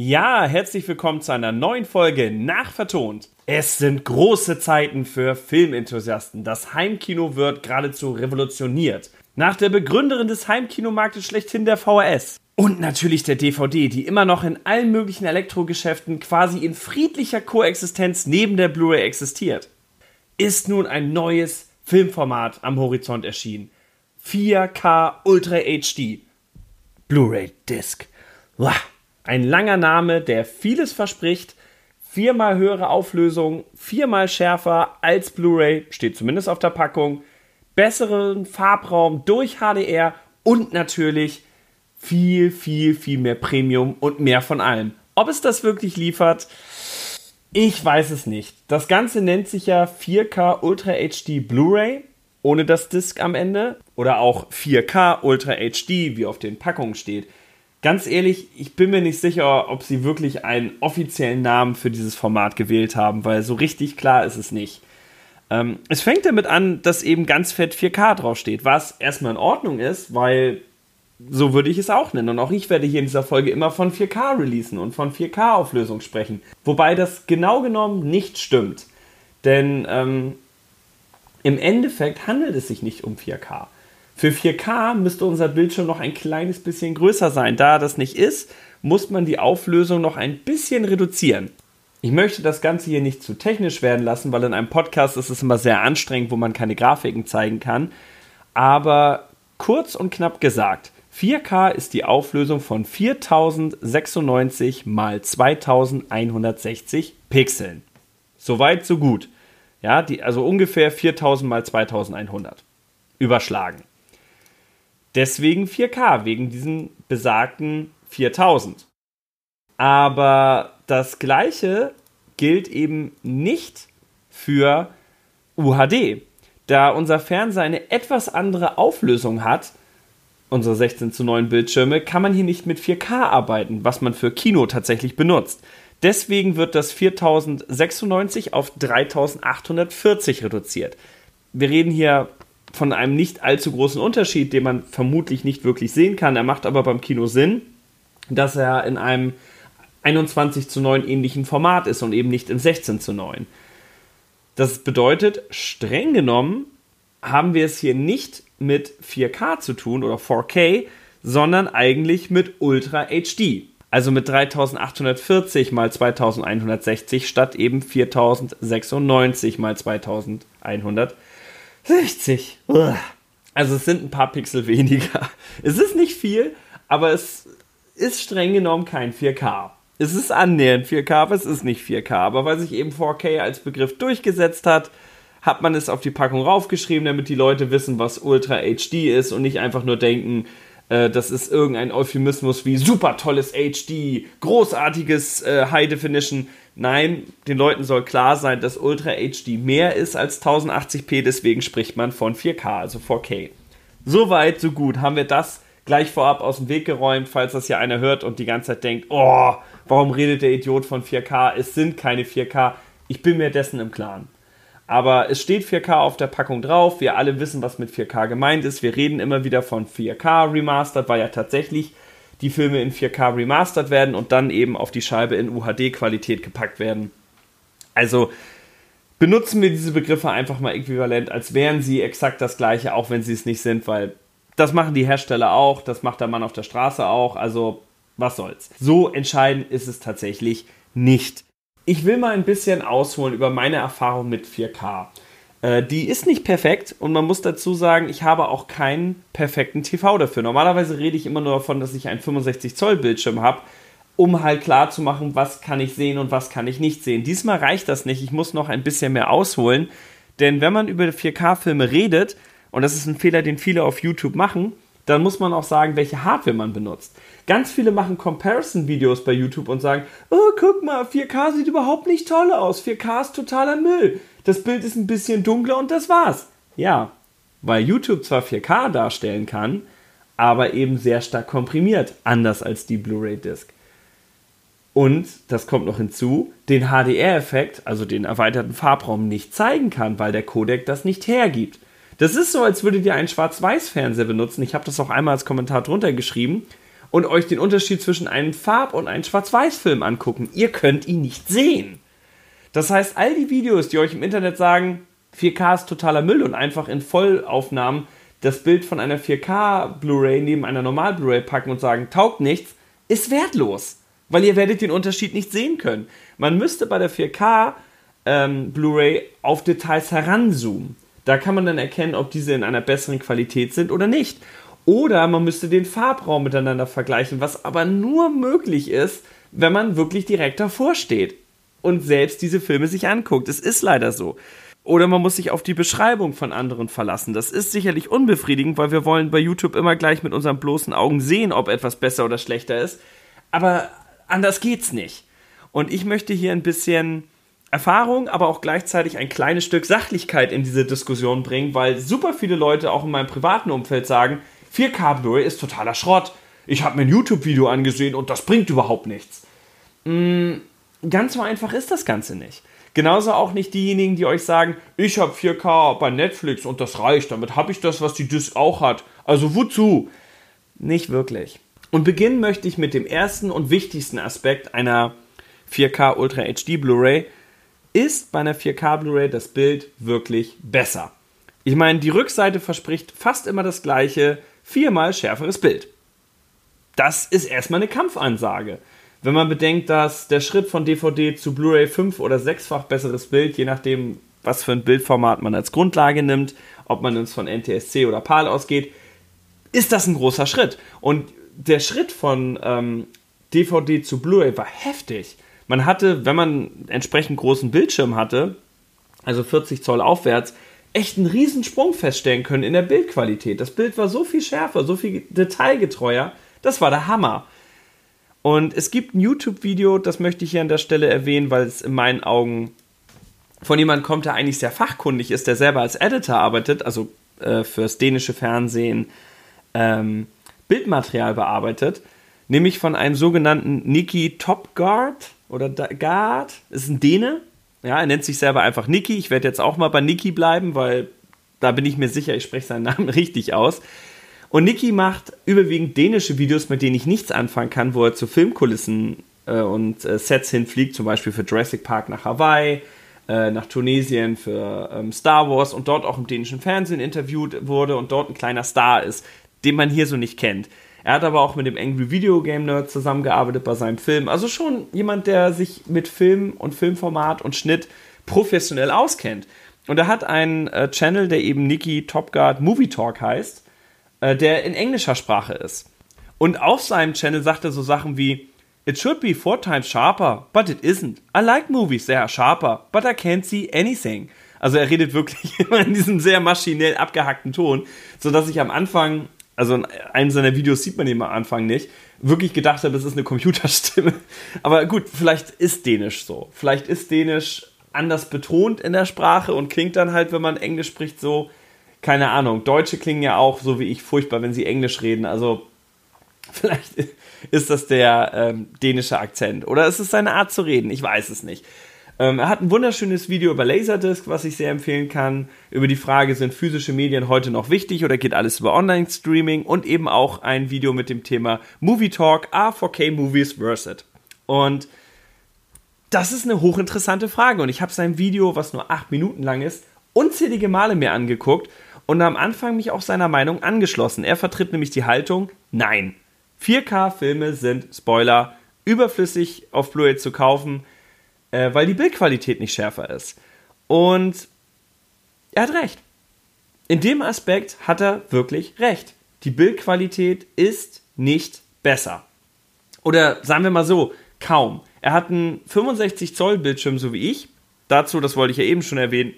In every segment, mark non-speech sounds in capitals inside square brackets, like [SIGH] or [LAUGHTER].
Ja, herzlich willkommen zu einer neuen Folge Nachvertont. Es sind große Zeiten für Filmenthusiasten. Das Heimkino wird geradezu revolutioniert. Nach der Begründerin des Heimkinomarktes schlechthin der VHS. Und natürlich der DVD, die immer noch in allen möglichen Elektrogeschäften quasi in friedlicher Koexistenz neben der Blu-ray existiert. Ist nun ein neues Filmformat am Horizont erschienen. 4K Ultra HD. Blu-ray Disc. Wow. Ein langer Name, der vieles verspricht. Viermal höhere Auflösung, viermal schärfer als Blu-ray, steht zumindest auf der Packung. Besseren Farbraum durch HDR und natürlich viel, viel, viel mehr Premium und mehr von allem. Ob es das wirklich liefert, ich weiß es nicht. Das Ganze nennt sich ja 4K Ultra HD Blu-ray ohne das Disc am Ende oder auch 4K Ultra HD, wie auf den Packungen steht ganz ehrlich, ich bin mir nicht sicher, ob sie wirklich einen offiziellen Namen für dieses Format gewählt haben, weil so richtig klar ist es nicht. Ähm, es fängt damit an, dass eben ganz fett 4K draufsteht, was erstmal in Ordnung ist, weil so würde ich es auch nennen. Und auch ich werde hier in dieser Folge immer von 4K releasen und von 4K-Auflösung sprechen. Wobei das genau genommen nicht stimmt. Denn ähm, im Endeffekt handelt es sich nicht um 4K. Für 4K müsste unser Bildschirm noch ein kleines bisschen größer sein. Da das nicht ist, muss man die Auflösung noch ein bisschen reduzieren. Ich möchte das Ganze hier nicht zu technisch werden lassen, weil in einem Podcast ist es immer sehr anstrengend, wo man keine Grafiken zeigen kann. Aber kurz und knapp gesagt, 4K ist die Auflösung von 4096 mal 2160 Pixeln. Soweit, so gut. Ja, die, also ungefähr 4000 mal 2100. Überschlagen. Deswegen 4K, wegen diesen besagten 4000. Aber das gleiche gilt eben nicht für UHD. Da unser Fernseher eine etwas andere Auflösung hat, unsere 16 zu 9 Bildschirme, kann man hier nicht mit 4K arbeiten, was man für Kino tatsächlich benutzt. Deswegen wird das 4096 auf 3840 reduziert. Wir reden hier von einem nicht allzu großen Unterschied, den man vermutlich nicht wirklich sehen kann. Er macht aber beim Kino Sinn, dass er in einem 21 zu 9 ähnlichen Format ist und eben nicht im 16 zu 9. Das bedeutet, streng genommen haben wir es hier nicht mit 4K zu tun oder 4K, sondern eigentlich mit Ultra HD. Also mit 3840 mal 2160 statt eben 4096 mal 2160. 60. Also es sind ein paar Pixel weniger. [LAUGHS] Es ist nicht viel, aber es ist streng genommen kein 4K. Es ist annähernd 4K, aber es ist nicht 4K. Aber weil sich eben 4K als Begriff durchgesetzt hat, hat man es auf die Packung raufgeschrieben, damit die Leute wissen, was Ultra HD ist und nicht einfach nur denken, äh, das ist irgendein Euphemismus wie super tolles HD, großartiges äh, High Definition. Nein, den Leuten soll klar sein, dass Ultra HD mehr ist als 1080p, deswegen spricht man von 4K, also 4K. Soweit, so gut. Haben wir das gleich vorab aus dem Weg geräumt, falls das hier einer hört und die ganze Zeit denkt, oh, warum redet der Idiot von 4K? Es sind keine 4K. Ich bin mir dessen im Klaren. Aber es steht 4K auf der Packung drauf. Wir alle wissen, was mit 4K gemeint ist. Wir reden immer wieder von 4K Remastered, weil ja tatsächlich die Filme in 4K remastered werden und dann eben auf die Scheibe in UHD-Qualität gepackt werden. Also benutzen wir diese Begriffe einfach mal äquivalent, als wären sie exakt das gleiche, auch wenn sie es nicht sind, weil das machen die Hersteller auch, das macht der Mann auf der Straße auch, also was soll's. So entscheidend ist es tatsächlich nicht. Ich will mal ein bisschen ausholen über meine Erfahrung mit 4K. Äh, die ist nicht perfekt und man muss dazu sagen, ich habe auch keinen perfekten TV dafür. Normalerweise rede ich immer nur davon, dass ich einen 65 Zoll Bildschirm habe, um halt klar zu machen, was kann ich sehen und was kann ich nicht sehen. Diesmal reicht das nicht. Ich muss noch ein bisschen mehr ausholen, denn wenn man über 4K-Filme redet, und das ist ein Fehler, den viele auf YouTube machen, dann muss man auch sagen, welche Hardware man benutzt. Ganz viele machen Comparison-Videos bei YouTube und sagen, oh, guck mal, 4K sieht überhaupt nicht toll aus, 4K ist totaler Müll das Bild ist ein bisschen dunkler und das war's. Ja, weil YouTube zwar 4K darstellen kann, aber eben sehr stark komprimiert, anders als die Blu-ray-Disc. Und, das kommt noch hinzu, den HDR-Effekt, also den erweiterten Farbraum, nicht zeigen kann, weil der Codec das nicht hergibt. Das ist so, als würdet ihr einen Schwarz-Weiß-Fernseher benutzen. Ich habe das auch einmal als Kommentar drunter geschrieben. und euch den Unterschied zwischen einem Farb- und einem Schwarz-Weiß-Film angucken. Ihr könnt ihn nicht sehen. Das heißt, all die Videos, die euch im Internet sagen, 4K ist totaler Müll und einfach in Vollaufnahmen das Bild von einer 4K Blu-ray neben einer Normal Blu-ray packen und sagen, taugt nichts, ist wertlos, weil ihr werdet den Unterschied nicht sehen können. Man müsste bei der 4K ähm, Blu-ray auf Details heranzoomen. Da kann man dann erkennen, ob diese in einer besseren Qualität sind oder nicht. Oder man müsste den Farbraum miteinander vergleichen, was aber nur möglich ist, wenn man wirklich direkt davor steht und selbst diese Filme sich anguckt. Es ist leider so. Oder man muss sich auf die Beschreibung von anderen verlassen. Das ist sicherlich unbefriedigend, weil wir wollen bei YouTube immer gleich mit unseren bloßen Augen sehen, ob etwas besser oder schlechter ist. Aber anders geht's nicht. Und ich möchte hier ein bisschen Erfahrung, aber auch gleichzeitig ein kleines Stück Sachlichkeit in diese Diskussion bringen, weil super viele Leute auch in meinem privaten Umfeld sagen, 4K Blu-ray ist totaler Schrott. Ich habe mir ein YouTube-Video angesehen und das bringt überhaupt nichts. Ganz so einfach ist das Ganze nicht. Genauso auch nicht diejenigen, die euch sagen, ich habe 4K bei Netflix und das reicht, damit habe ich das, was die Disc auch hat. Also wozu? Nicht wirklich. Und beginnen möchte ich mit dem ersten und wichtigsten Aspekt einer 4K Ultra HD Blu-ray. Ist bei einer 4K Blu-ray das Bild wirklich besser? Ich meine, die Rückseite verspricht fast immer das gleiche, viermal schärferes Bild. Das ist erstmal eine Kampfansage. Wenn man bedenkt, dass der Schritt von DVD zu Blu-ray fünf- oder sechsfach besseres Bild, je nachdem, was für ein Bildformat man als Grundlage nimmt, ob man uns von NTSC oder PAL ausgeht, ist das ein großer Schritt. Und der Schritt von ähm, DVD zu Blu-ray war heftig. Man hatte, wenn man entsprechend großen Bildschirm hatte, also 40 Zoll aufwärts, echt einen Riesensprung feststellen können in der Bildqualität. Das Bild war so viel schärfer, so viel detailgetreuer. Das war der Hammer. Und es gibt ein YouTube-Video, das möchte ich hier an der Stelle erwähnen, weil es in meinen Augen von jemandem kommt, der eigentlich sehr fachkundig ist, der selber als Editor arbeitet, also äh, fürs dänische Fernsehen ähm, Bildmaterial bearbeitet, nämlich von einem sogenannten Niki Topguard oder Guard, ist ein Däne, ja, er nennt sich selber einfach Niki. Ich werde jetzt auch mal bei Niki bleiben, weil da bin ich mir sicher, ich spreche seinen [LAUGHS] Namen richtig aus. Und Niki macht überwiegend dänische Videos, mit denen ich nichts anfangen kann, wo er zu Filmkulissen äh, und äh, Sets hinfliegt, zum Beispiel für Jurassic Park nach Hawaii, äh, nach Tunesien für ähm, Star Wars und dort auch im dänischen Fernsehen interviewt wurde und dort ein kleiner Star ist, den man hier so nicht kennt. Er hat aber auch mit dem Angry Video Game Nerd zusammengearbeitet bei seinem Film. Also schon jemand, der sich mit Film und Filmformat und Schnitt professionell auskennt. Und er hat einen äh, Channel, der eben Niki Top Guard Movie Talk heißt, äh, der in englischer Sprache ist. Und auf seinem Channel sagt er so Sachen wie It should be four times sharper, but it isn't. I like movies that are sharper, but I can't see anything. Also er redet wirklich [LAUGHS] immer in diesem sehr maschinell abgehackten Ton, sodass ich am Anfang also in einem seiner Videos sieht man ihn am Anfang nicht, wirklich gedacht habe, das ist eine Computerstimme. [LAUGHS] Aber gut, vielleicht ist Dänisch so. Vielleicht ist Dänisch anders betont in der Sprache und klingt dann halt, wenn man Englisch spricht, so, keine Ahnung. Deutsche klingen ja auch so wie ich furchtbar, wenn sie Englisch reden. Also [LAUGHS] vielleicht ist das der ähm, dänische Akzent. Oder ist es seine Art zu reden? Ich weiß es nicht. Ähm, er hat ein wunderschönes Video über Laserdisc, was ich sehr empfehlen kann, über die Frage, sind physische Medien heute noch wichtig oder geht alles über Online-Streaming und eben auch ein Video mit dem Thema Movie Talk, A4K Movies Versus. Und das ist eine hochinteressante Frage und ich habe sein Video, was nur acht Minuten lang ist, unzählige Male mir angeguckt und am Anfang mich auch seiner Meinung angeschlossen. Er vertritt nämlich die Haltung, nein, 4K-Filme sind, Spoiler, überflüssig auf Blu-ray zu kaufen äh, weil die Bildqualität nicht schärfer ist. Und er hat recht. In dem Aspekt hat er wirklich recht. Die Bildqualität ist nicht besser. Oder sagen wir mal so, kaum. Er hat einen 65 Zoll Bildschirm, so wie ich. Dazu, das wollte ich ja eben schon erwähnen,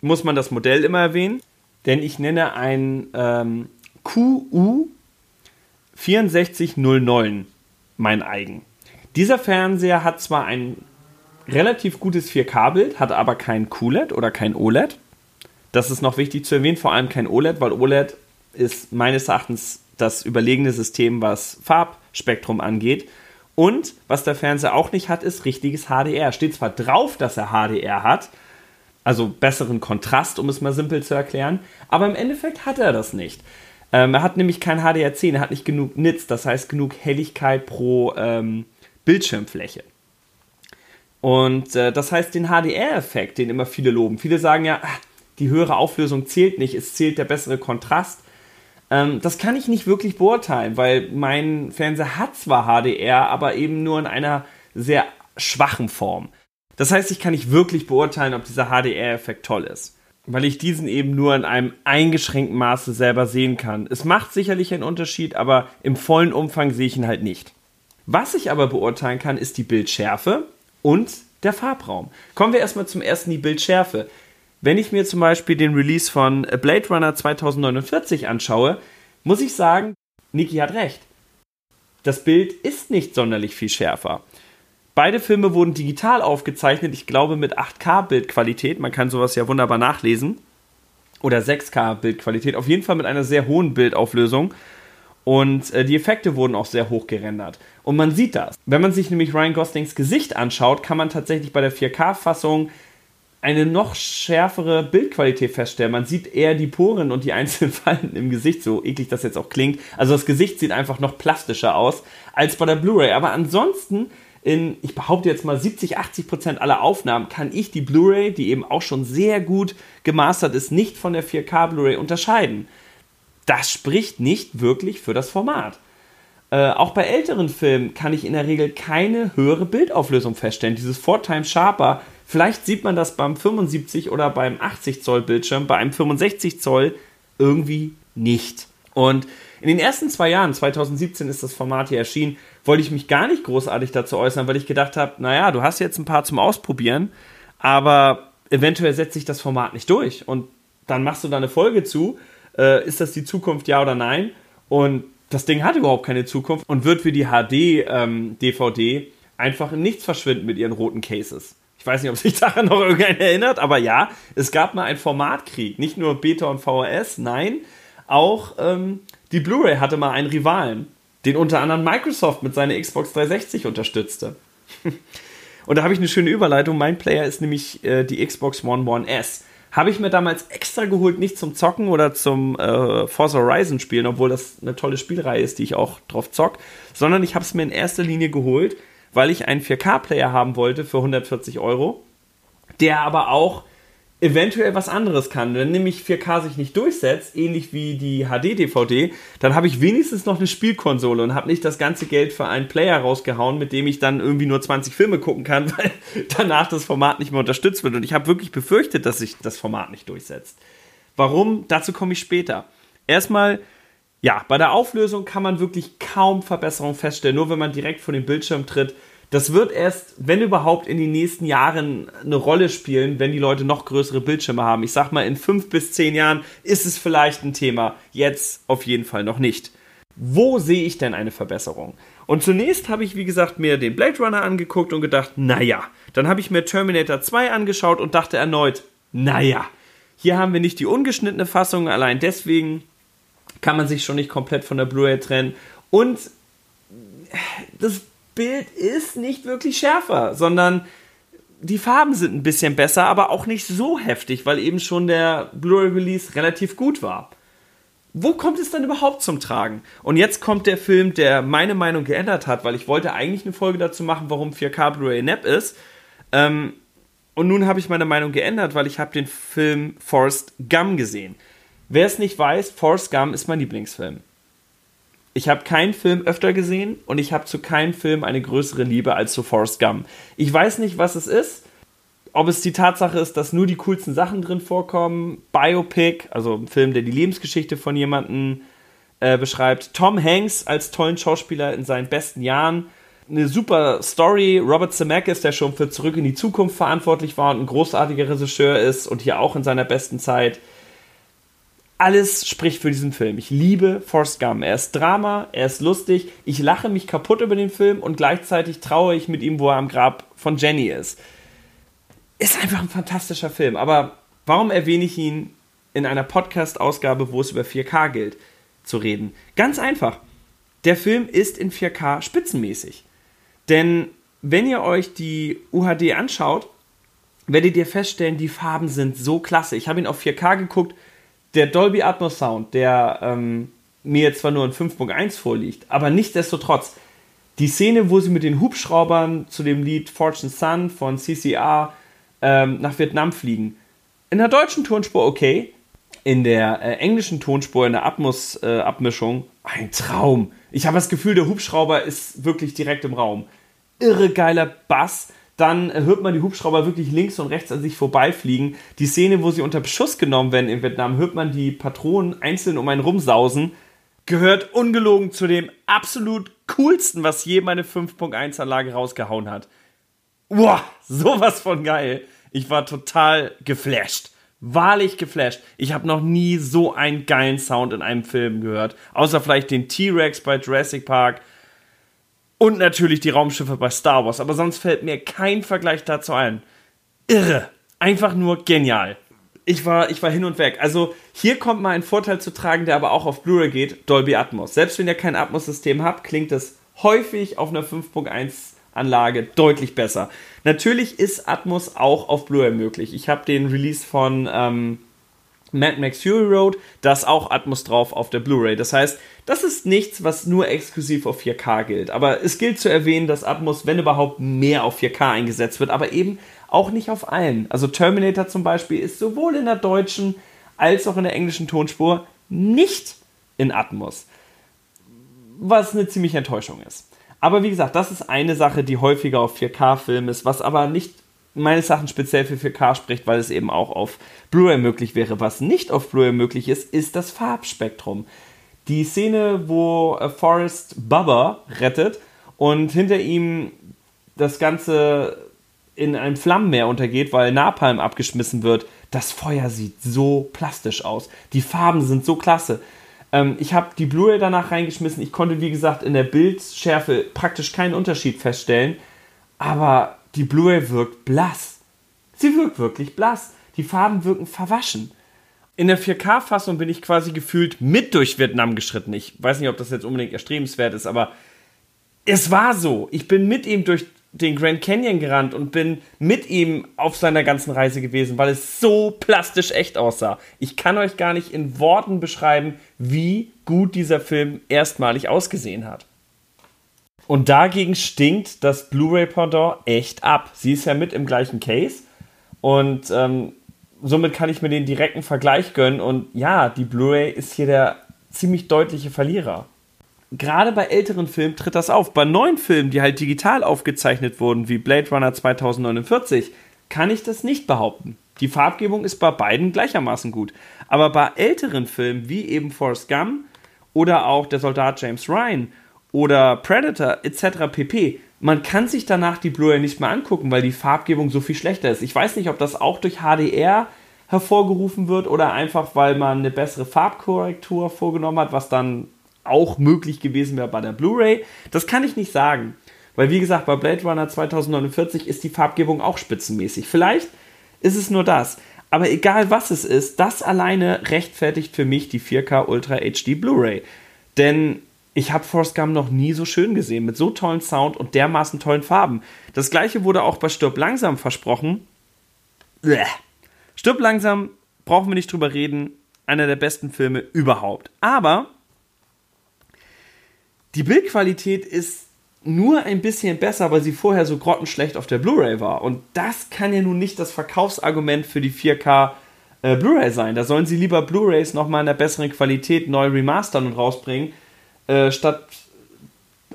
muss man das Modell immer erwähnen. Denn ich nenne ein ähm, QU 6409 mein eigen. Dieser Fernseher hat zwar einen relativ gutes 4K-Bild, hat aber kein QLED oder kein OLED. Das ist noch wichtig zu erwähnen, vor allem kein OLED, weil OLED ist meines Erachtens das überlegene System, was Farbspektrum angeht. Und was der Fernseher auch nicht hat, ist richtiges HDR. Steht zwar drauf, dass er HDR hat, also besseren Kontrast, um es mal simpel zu erklären, aber im Endeffekt hat er das nicht. Ähm, er hat nämlich kein HDR10, er hat nicht genug Nits, das heißt genug Helligkeit pro ähm, Bildschirmfläche. Und äh, das heißt, den HDR-Effekt, den immer viele loben. Viele sagen ja, ach, die höhere Auflösung zählt nicht, es zählt der bessere Kontrast. Ähm, das kann ich nicht wirklich beurteilen, weil mein Fernseher hat zwar HDR, aber eben nur in einer sehr schwachen Form. Das heißt, ich kann nicht wirklich beurteilen, ob dieser HDR-Effekt toll ist, weil ich diesen eben nur in einem eingeschränkten Maße selber sehen kann. Es macht sicherlich einen Unterschied, aber im vollen Umfang sehe ich ihn halt nicht. Was ich aber beurteilen kann, ist die Bildschärfe und der Farbraum. Kommen wir erstmal zum ersten, die Bildschärfe. Wenn ich mir zum Beispiel den Release von Blade Runner 2049 anschaue, muss ich sagen, Niki hat recht. Das Bild ist nicht sonderlich viel schärfer. Beide Filme wurden digital aufgezeichnet, ich glaube mit 8K-Bildqualität. Man kann sowas ja wunderbar nachlesen. Oder 6K-Bildqualität. Auf jeden Fall mit einer sehr hohen Bildauflösung. Und äh, die Effekte wurden auch sehr hoch gerendert. Und man sieht das. Wenn man sich nämlich Ryan Goslings Gesicht anschaut, kann man tatsächlich bei der 4K-Fassung eine noch schärfere Bildqualität feststellen. Man sieht eher die Poren und die [LAUGHS] einzelnen Falten im Gesicht, so eklig das jetzt auch klingt. Also das Gesicht sieht einfach noch plastischer aus als bei der Blu-ray. Aber ansonsten in, ich behaupte jetzt mal 70, 80 Prozent aller Aufnahmen, kann ich die Blu-ray, die eben auch schon sehr gut gemastert ist, nicht von der 4K Blu-ray unterscheiden. Das spricht nicht wirklich für das Format. Äh, auch bei älteren Filmen kann ich in der Regel keine höhere Bildauflösung feststellen. Dieses 4 Sharper, vielleicht sieht man das beim 75 oder beim 80 Zoll Bildschirm, bei einem 65 Zoll irgendwie nicht. Und in den ersten zwei Jahren, 2017 ist das Format hier erschienen, wollte ich mich gar nicht großartig dazu äußern, weil ich gedacht habe, naja, du hast jetzt ein paar zum Ausprobieren, aber eventuell setzt sich das Format nicht durch und dann machst du da eine Folge zu, äh, ist das die Zukunft, ja oder nein? Und das Ding hat überhaupt keine Zukunft und wird wie die HD-DVD ähm, einfach in nichts verschwinden mit ihren roten Cases. Ich weiß nicht, ob sich [LAUGHS] daran noch irgendeiner erinnert, aber ja, es gab mal einen Formatkrieg. Nicht nur Beta und VHS, nein, auch ähm, die Blu-ray hatte mal einen Rivalen, den unter anderem Microsoft mit seiner Xbox 360 unterstützte. [LAUGHS] Und da habe ich eine schöne Überleitung. Mein Player ist nämlich äh, die Xbox One One S. Habe ich mir damals extra geholt, nicht zum Zocken oder zum äh, Forza Horizon spielen, obwohl das eine tolle Spielreihe ist, die ich auch drauf zock, sondern ich habe es mir in erster Linie geholt, weil ich einen 4K-Player haben wollte für 140 Euro, der aber auch eventuell was anderes kann. Wenn nämlich 4K sich nicht durchsetzt, ähnlich wie die HD-DVD, dann habe ich wenigstens noch eine Spielkonsole und habe nicht das ganze Geld für einen Player rausgehauen, mit dem ich dann irgendwie nur 20 Filme gucken kann, [LAUGHS] weil danach das Format nicht mehr unterstützt wird. Und ich habe wirklich befürchtet, dass sich das Format nicht durchsetzt. Warum? Dazu komme ich später. Erstmal, ja, bei der Auflösung kann man wirklich kaum Verbesserungen feststellen, nur wenn man direkt vor den Bildschirm tritt das wird erst, wenn überhaupt, in den nächsten Jahren eine Rolle spielen, wenn die Leute noch größere Bildschirme haben. Ich sag mal, in fünf bis zehn Jahren ist es vielleicht ein Thema. Jetzt auf jeden Fall noch nicht. Wo sehe ich denn eine Verbesserung? Und zunächst habe ich, wie gesagt, mir den Blade Runner angeguckt und gedacht, naja. Dann habe ich mir Terminator 2 angeschaut und dachte erneut, naja. Hier haben wir nicht die ungeschnittene Fassung, allein deswegen kann man sich schon nicht komplett von der Blu-ray trennen. Und das Bild ist nicht wirklich schärfer, sondern die Farben sind ein bisschen besser, aber auch nicht so heftig, weil eben schon der Blu-ray-Release relativ gut war. Wo kommt es dann überhaupt zum Tragen? Und jetzt kommt der Film, der meine Meinung geändert hat, weil ich wollte eigentlich eine Folge dazu machen, warum 4K Blu-ray Nap ist. Ähm, und nun habe ich meine Meinung geändert, weil ich habe den Film Forrest Gum gesehen. Wer es nicht weiß, Forrest Gum ist mein Lieblingsfilm. Ich habe keinen Film öfter gesehen und ich habe zu keinem Film eine größere Liebe als zu Forrest Gump. Ich weiß nicht, was es ist. Ob es die Tatsache ist, dass nur die coolsten Sachen drin vorkommen. Biopic, also ein Film, der die Lebensgeschichte von jemandem äh, beschreibt. Tom Hanks als tollen Schauspieler in seinen besten Jahren. Eine super Story. Robert Zemeckis, der schon für Zurück in die Zukunft verantwortlich war und ein großartiger Regisseur ist und hier auch in seiner besten Zeit alles spricht für diesen Film. Ich liebe Forrest Gump. Er ist Drama, er ist lustig, ich lache mich kaputt über den Film und gleichzeitig traue ich mit ihm, wo er am Grab von Jenny ist. Ist einfach ein fantastischer Film, aber warum erwähne ich ihn in einer Podcast-Ausgabe, wo es über 4K gilt, zu reden? Ganz einfach. Der Film ist in 4K spitzenmäßig. Denn wenn ihr euch die UHD anschaut, werdet ihr feststellen, die Farben sind so klasse. Ich habe ihn auf 4K geguckt der Dolby Atmos Sound, der ähm, mir jetzt zwar nur ein 5.1 vorliegt, aber nichtsdestotrotz, die Szene, wo sie mit den Hubschraubern zu dem Lied Fortune Sun von CCR ähm, nach Vietnam fliegen. In der deutschen Tonspur okay, in der äh, englischen Tonspur, in der Atmos-Abmischung, äh, ein Traum. Ich habe das Gefühl, der Hubschrauber ist wirklich direkt im Raum. Irre geiler Bass. Dann hört man die Hubschrauber wirklich links und rechts an sich vorbeifliegen. Die Szene, wo sie unter Beschuss genommen werden in Vietnam, hört man die Patronen einzeln um einen rumsausen gehört ungelogen zu dem absolut coolsten, was je meine 5.1 Anlage rausgehauen hat. Boah, sowas von geil. Ich war total geflasht. Wahrlich geflasht. Ich habe noch nie so einen geilen Sound in einem Film gehört. Außer vielleicht den T-Rex bei Jurassic Park. Und natürlich die Raumschiffe bei Star Wars. Aber sonst fällt mir kein Vergleich dazu ein. Irre. Einfach nur genial ich war, ich war hin und weg. Also hier kommt mal ein Vorteil zu tragen, der aber auch auf Blu-ray geht, Dolby Atmos. Selbst wenn ihr kein Atmos-System habt, klingt es häufig auf einer 5.1 Anlage deutlich besser. Natürlich ist Atmos auch auf Blu-ray möglich. Ich habe den Release von ähm, Mad Max Fury Road, da ist auch Atmos drauf auf der Blu-ray. Das heißt, das ist nichts, was nur exklusiv auf 4K gilt. Aber es gilt zu erwähnen, dass Atmos, wenn überhaupt, mehr auf 4K eingesetzt wird, aber eben auch nicht auf allen. Also Terminator zum Beispiel ist sowohl in der deutschen als auch in der englischen Tonspur nicht in Atmos. Was eine ziemliche Enttäuschung ist. Aber wie gesagt, das ist eine Sache, die häufiger auf 4K-Filmen ist, was aber nicht meines Sachen speziell für 4K spricht, weil es eben auch auf Blu-ray möglich wäre. Was nicht auf Blu-ray möglich ist, ist das Farbspektrum. Die Szene, wo äh, Forrest Bubba rettet und hinter ihm das Ganze in ein Flammenmeer untergeht, weil Napalm abgeschmissen wird. Das Feuer sieht so plastisch aus. Die Farben sind so klasse. Ähm, ich habe die Blu-ray danach reingeschmissen. Ich konnte, wie gesagt, in der Bildschärfe praktisch keinen Unterschied feststellen. Aber die Blu-ray wirkt blass. Sie wirkt wirklich blass. Die Farben wirken verwaschen. In der 4K-Fassung bin ich quasi gefühlt mit durch Vietnam geschritten. Ich weiß nicht, ob das jetzt unbedingt erstrebenswert ist, aber es war so. Ich bin mit ihm durch den Grand Canyon gerannt und bin mit ihm auf seiner ganzen Reise gewesen, weil es so plastisch echt aussah. Ich kann euch gar nicht in Worten beschreiben, wie gut dieser Film erstmalig ausgesehen hat. Und dagegen stinkt das Blu-ray Pendant echt ab. Sie ist ja mit im gleichen Case und ähm, somit kann ich mir den direkten Vergleich gönnen. Und ja, die Blu-ray ist hier der ziemlich deutliche Verlierer gerade bei älteren Filmen tritt das auf. Bei neuen Filmen, die halt digital aufgezeichnet wurden, wie Blade Runner 2049, kann ich das nicht behaupten. Die Farbgebung ist bei beiden gleichermaßen gut. Aber bei älteren Filmen, wie eben Forrest Gump oder auch Der Soldat James Ryan oder Predator etc. pp., man kann sich danach die Blu-ray nicht mehr angucken, weil die Farbgebung so viel schlechter ist. Ich weiß nicht, ob das auch durch HDR hervorgerufen wird oder einfach, weil man eine bessere Farbkorrektur vorgenommen hat, was dann auch möglich gewesen wäre bei der Blu-ray. Das kann ich nicht sagen. Weil, wie gesagt, bei Blade Runner 2049 ist die Farbgebung auch spitzenmäßig. Vielleicht ist es nur das. Aber egal was es ist, das alleine rechtfertigt für mich die 4K Ultra HD Blu-ray. Denn ich habe Forrest Gump noch nie so schön gesehen, mit so tollen Sound und dermaßen tollen Farben. Das gleiche wurde auch bei Stirb langsam versprochen. Blech. Stirb langsam, brauchen wir nicht drüber reden, einer der besten Filme überhaupt. Aber die Bildqualität ist nur ein bisschen besser, weil sie vorher so grottenschlecht auf der Blu-ray war. Und das kann ja nun nicht das Verkaufsargument für die 4K äh, Blu-ray sein. Da sollen sie lieber Blu-rays nochmal in der besseren Qualität neu remastern und rausbringen, äh, statt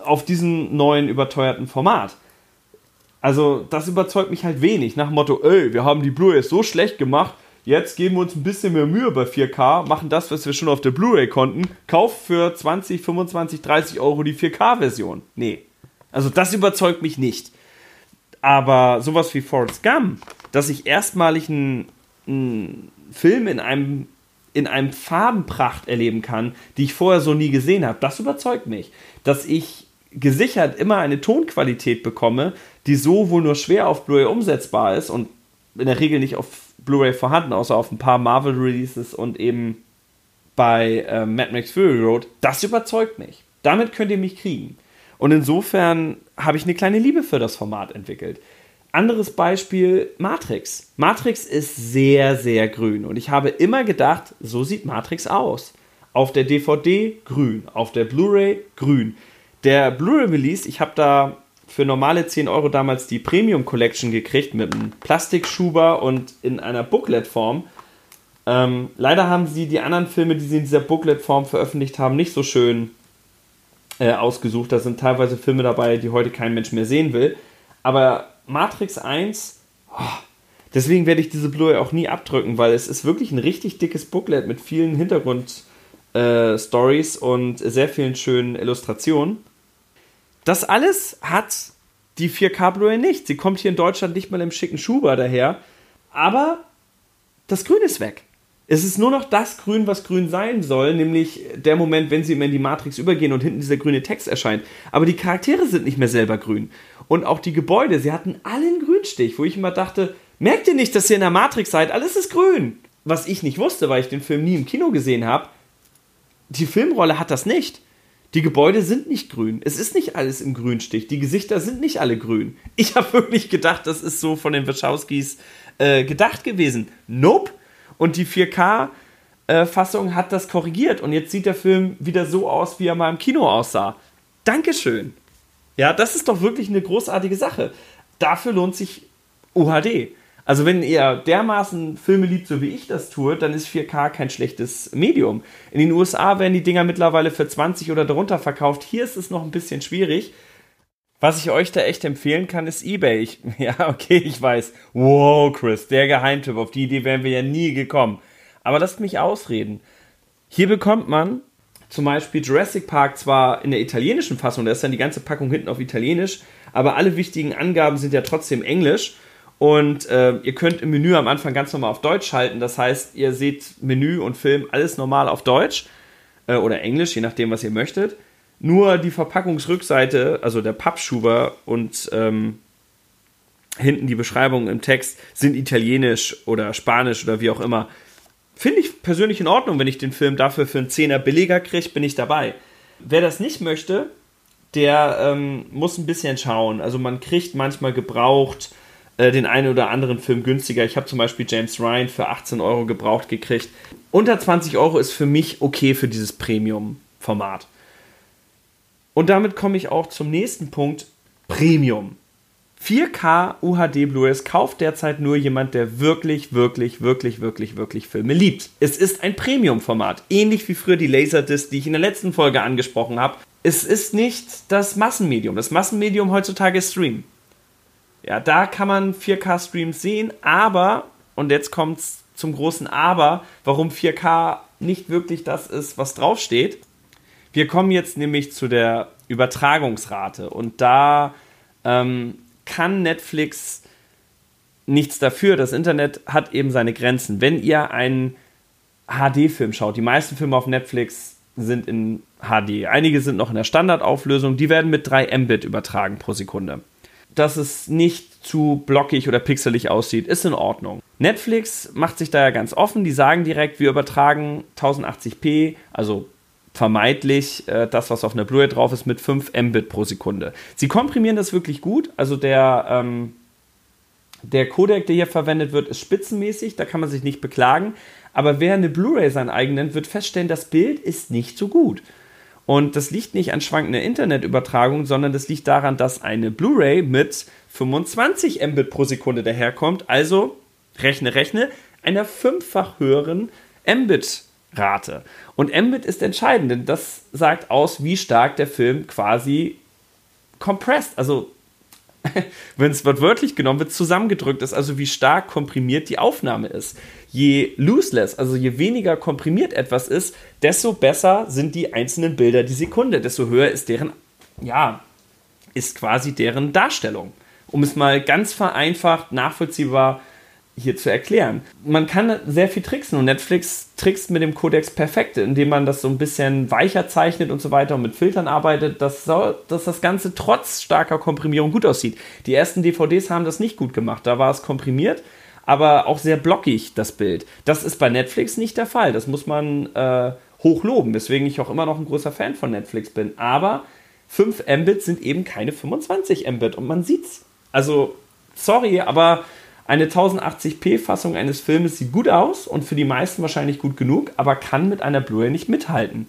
auf diesem neuen überteuerten Format. Also, das überzeugt mich halt wenig. Nach dem Motto, ey, wir haben die Blu-rays so schlecht gemacht, Jetzt geben wir uns ein bisschen mehr Mühe bei 4K, machen das, was wir schon auf der Blu-ray konnten. Kauf für 20, 25, 30 Euro die 4K-Version. Nee. Also das überzeugt mich nicht. Aber sowas wie Forrest Gump, dass ich erstmalig einen, einen Film in einem, in einem Farbenpracht erleben kann, die ich vorher so nie gesehen habe, das überzeugt mich. Dass ich gesichert immer eine Tonqualität bekomme, die so wohl nur schwer auf Blu-ray umsetzbar ist und in der Regel nicht auf Blu-ray vorhanden, außer auf ein paar Marvel-Releases und eben bei äh, Mad Max Fury Road. Das überzeugt mich. Damit könnt ihr mich kriegen. Und insofern habe ich eine kleine Liebe für das Format entwickelt. Anderes Beispiel, Matrix. Matrix ist sehr, sehr grün. Und ich habe immer gedacht, so sieht Matrix aus. Auf der DVD grün, auf der Blu-ray grün. Der Blu-ray-Release, ich habe da für normale 10 Euro damals die Premium Collection gekriegt mit einem Plastikschuber und in einer Booklet-Form. Ähm, leider haben sie die anderen Filme, die sie in dieser Booklet-Form veröffentlicht haben, nicht so schön äh, ausgesucht. Da sind teilweise Filme dabei, die heute kein Mensch mehr sehen will. Aber Matrix 1, oh, deswegen werde ich diese Blu-ray auch nie abdrücken, weil es ist wirklich ein richtig dickes Booklet mit vielen Hintergrund-Stories äh, und sehr vielen schönen Illustrationen. Das alles hat die 4K Blu-ray nicht. Sie kommt hier in Deutschland nicht mal im schicken Schuber daher. Aber das Grün ist weg. Es ist nur noch das Grün, was grün sein soll, nämlich der Moment, wenn sie immer in die Matrix übergehen und hinten dieser grüne Text erscheint. Aber die Charaktere sind nicht mehr selber grün. Und auch die Gebäude, sie hatten alle einen Grünstich, wo ich immer dachte, merkt ihr nicht, dass ihr in der Matrix seid? Alles ist grün. Was ich nicht wusste, weil ich den Film nie im Kino gesehen habe, die Filmrolle hat das nicht. Die Gebäude sind nicht grün. Es ist nicht alles im Grünstich. Die Gesichter sind nicht alle grün. Ich [LAUGHS] habe wirklich gedacht, das ist so von den Wachowskis äh, gedacht gewesen. Nope. Und die 4K-Fassung äh, hat das korrigiert. Und jetzt sieht der Film wieder so aus, wie er mal im Kino aussah. Dankeschön. Ja, das ist doch wirklich eine großartige Sache. Dafür lohnt sich UHD. Also wenn ihr dermaßen Filme liebt, so wie ich das tue, dann ist 4K kein schlechtes Medium. In den USA werden die Dinger mittlerweile für 20 oder darunter verkauft. Hier ist es noch ein bisschen schwierig. Was ich euch da echt empfehlen kann, ist eBay. Ich, [LAUGHS] ja, okay, ich weiß. Wow, Chris, der Geheimtipp. Auf die Idee wären wir ja nie gekommen. Aber lasst mich ausreden. Hier bekommt man zum Beispiel Jurassic Park zwar in der italienischen Fassung, da ist dann die ganze Packung hinten auf Italienisch, aber alle wichtigen Angaben sind ja trotzdem Englisch. Und äh, ihr könnt im Menü am Anfang ganz normal auf Deutsch schalten. Das heißt, ihr seht Menü und Film alles normal auf Deutsch äh, oder Englisch, je nachdem, was ihr möchtet. Nur die Verpackungsrückseite, also der Pappschuber und ähm, hinten die Beschreibungen im Text sind italienisch oder spanisch oder wie auch immer. Finde ich persönlich in Ordnung, wenn ich den Film dafür für einen Zehner billiger kriege, bin ich dabei. Wer das nicht möchte, der ähm, muss ein bisschen schauen. Also man kriegt manchmal gebraucht äh, den einen oder anderen Film günstiger. Ich habe zum Beispiel James Ryan für 18 Euro gebraucht gekriegt. Unter 20 Euro ist für mich okay für dieses Premium-Format. Und damit komme ich auch zum nächsten Punkt: Premium. 4K UHD Blu-rays kauft derzeit nur jemand, der wirklich, wirklich, wirklich, wirklich, wirklich Filme liebt. Es ist ein Premium-Format, ähnlich wie früher die Laserdisc, die ich in der letzten Folge angesprochen habe. Es ist nicht das Massenmedium. Das Massenmedium heutzutage ist Stream. Ja, da kann man 4K-Streams sehen, aber, und jetzt kommt es zum großen Aber, warum 4K nicht wirklich das ist, was draufsteht. Wir kommen jetzt nämlich zu der Übertragungsrate und da ähm, kann Netflix nichts dafür. Das Internet hat eben seine Grenzen. Wenn ihr einen HD-Film schaut, die meisten Filme auf Netflix sind in HD. Einige sind noch in der Standardauflösung. Die werden mit 3 Mbit übertragen pro Sekunde. Dass es nicht zu blockig oder pixelig aussieht, ist in Ordnung. Netflix macht sich da ja ganz offen. Die sagen direkt, wir übertragen 1080p, also vermeintlich äh, das, was auf einer Blu-ray drauf ist, mit 5 Mbit pro Sekunde. Sie komprimieren das wirklich gut. Also der, ähm, der Codec, der hier verwendet wird, ist spitzenmäßig, da kann man sich nicht beklagen. Aber wer eine Blu-ray sein eigen nennt, wird feststellen, das Bild ist nicht so gut. Und das liegt nicht an schwankender Internetübertragung, sondern das liegt daran, dass eine Blu-ray mit 25 Mbit pro Sekunde daherkommt. Also, rechne, rechne, einer fünffach höheren Mbit Rate. Und Mbit ist entscheidend, denn das sagt aus, wie stark der Film quasi compressed, also [LAUGHS] wenn es wortwörtlich genommen wird, zusammengedrückt ist, also wie stark komprimiert die Aufnahme ist. Je looseless, also je weniger komprimiert etwas ist, desto besser sind die einzelnen Bilder die Sekunde, desto höher ist deren, ja, ist quasi deren Darstellung. Um es mal ganz vereinfacht, nachvollziehbar hier zu erklären. Man kann sehr viel tricksen und Netflix trickst mit dem Codex perfekt, indem man das so ein bisschen weicher zeichnet und so weiter und mit Filtern arbeitet, dass, dass das Ganze trotz starker Komprimierung gut aussieht. Die ersten DVDs haben das nicht gut gemacht, da war es komprimiert, aber auch sehr blockig, das Bild. Das ist bei Netflix nicht der Fall, das muss man äh, hochloben, weswegen ich auch immer noch ein großer Fan von Netflix bin. Aber 5 Mbit sind eben keine 25 Mbit und man sieht's. Also, sorry, aber Eine 1080p-Fassung eines Filmes sieht gut aus und für die meisten wahrscheinlich gut genug, aber kann mit einer Blu-ray nicht mithalten.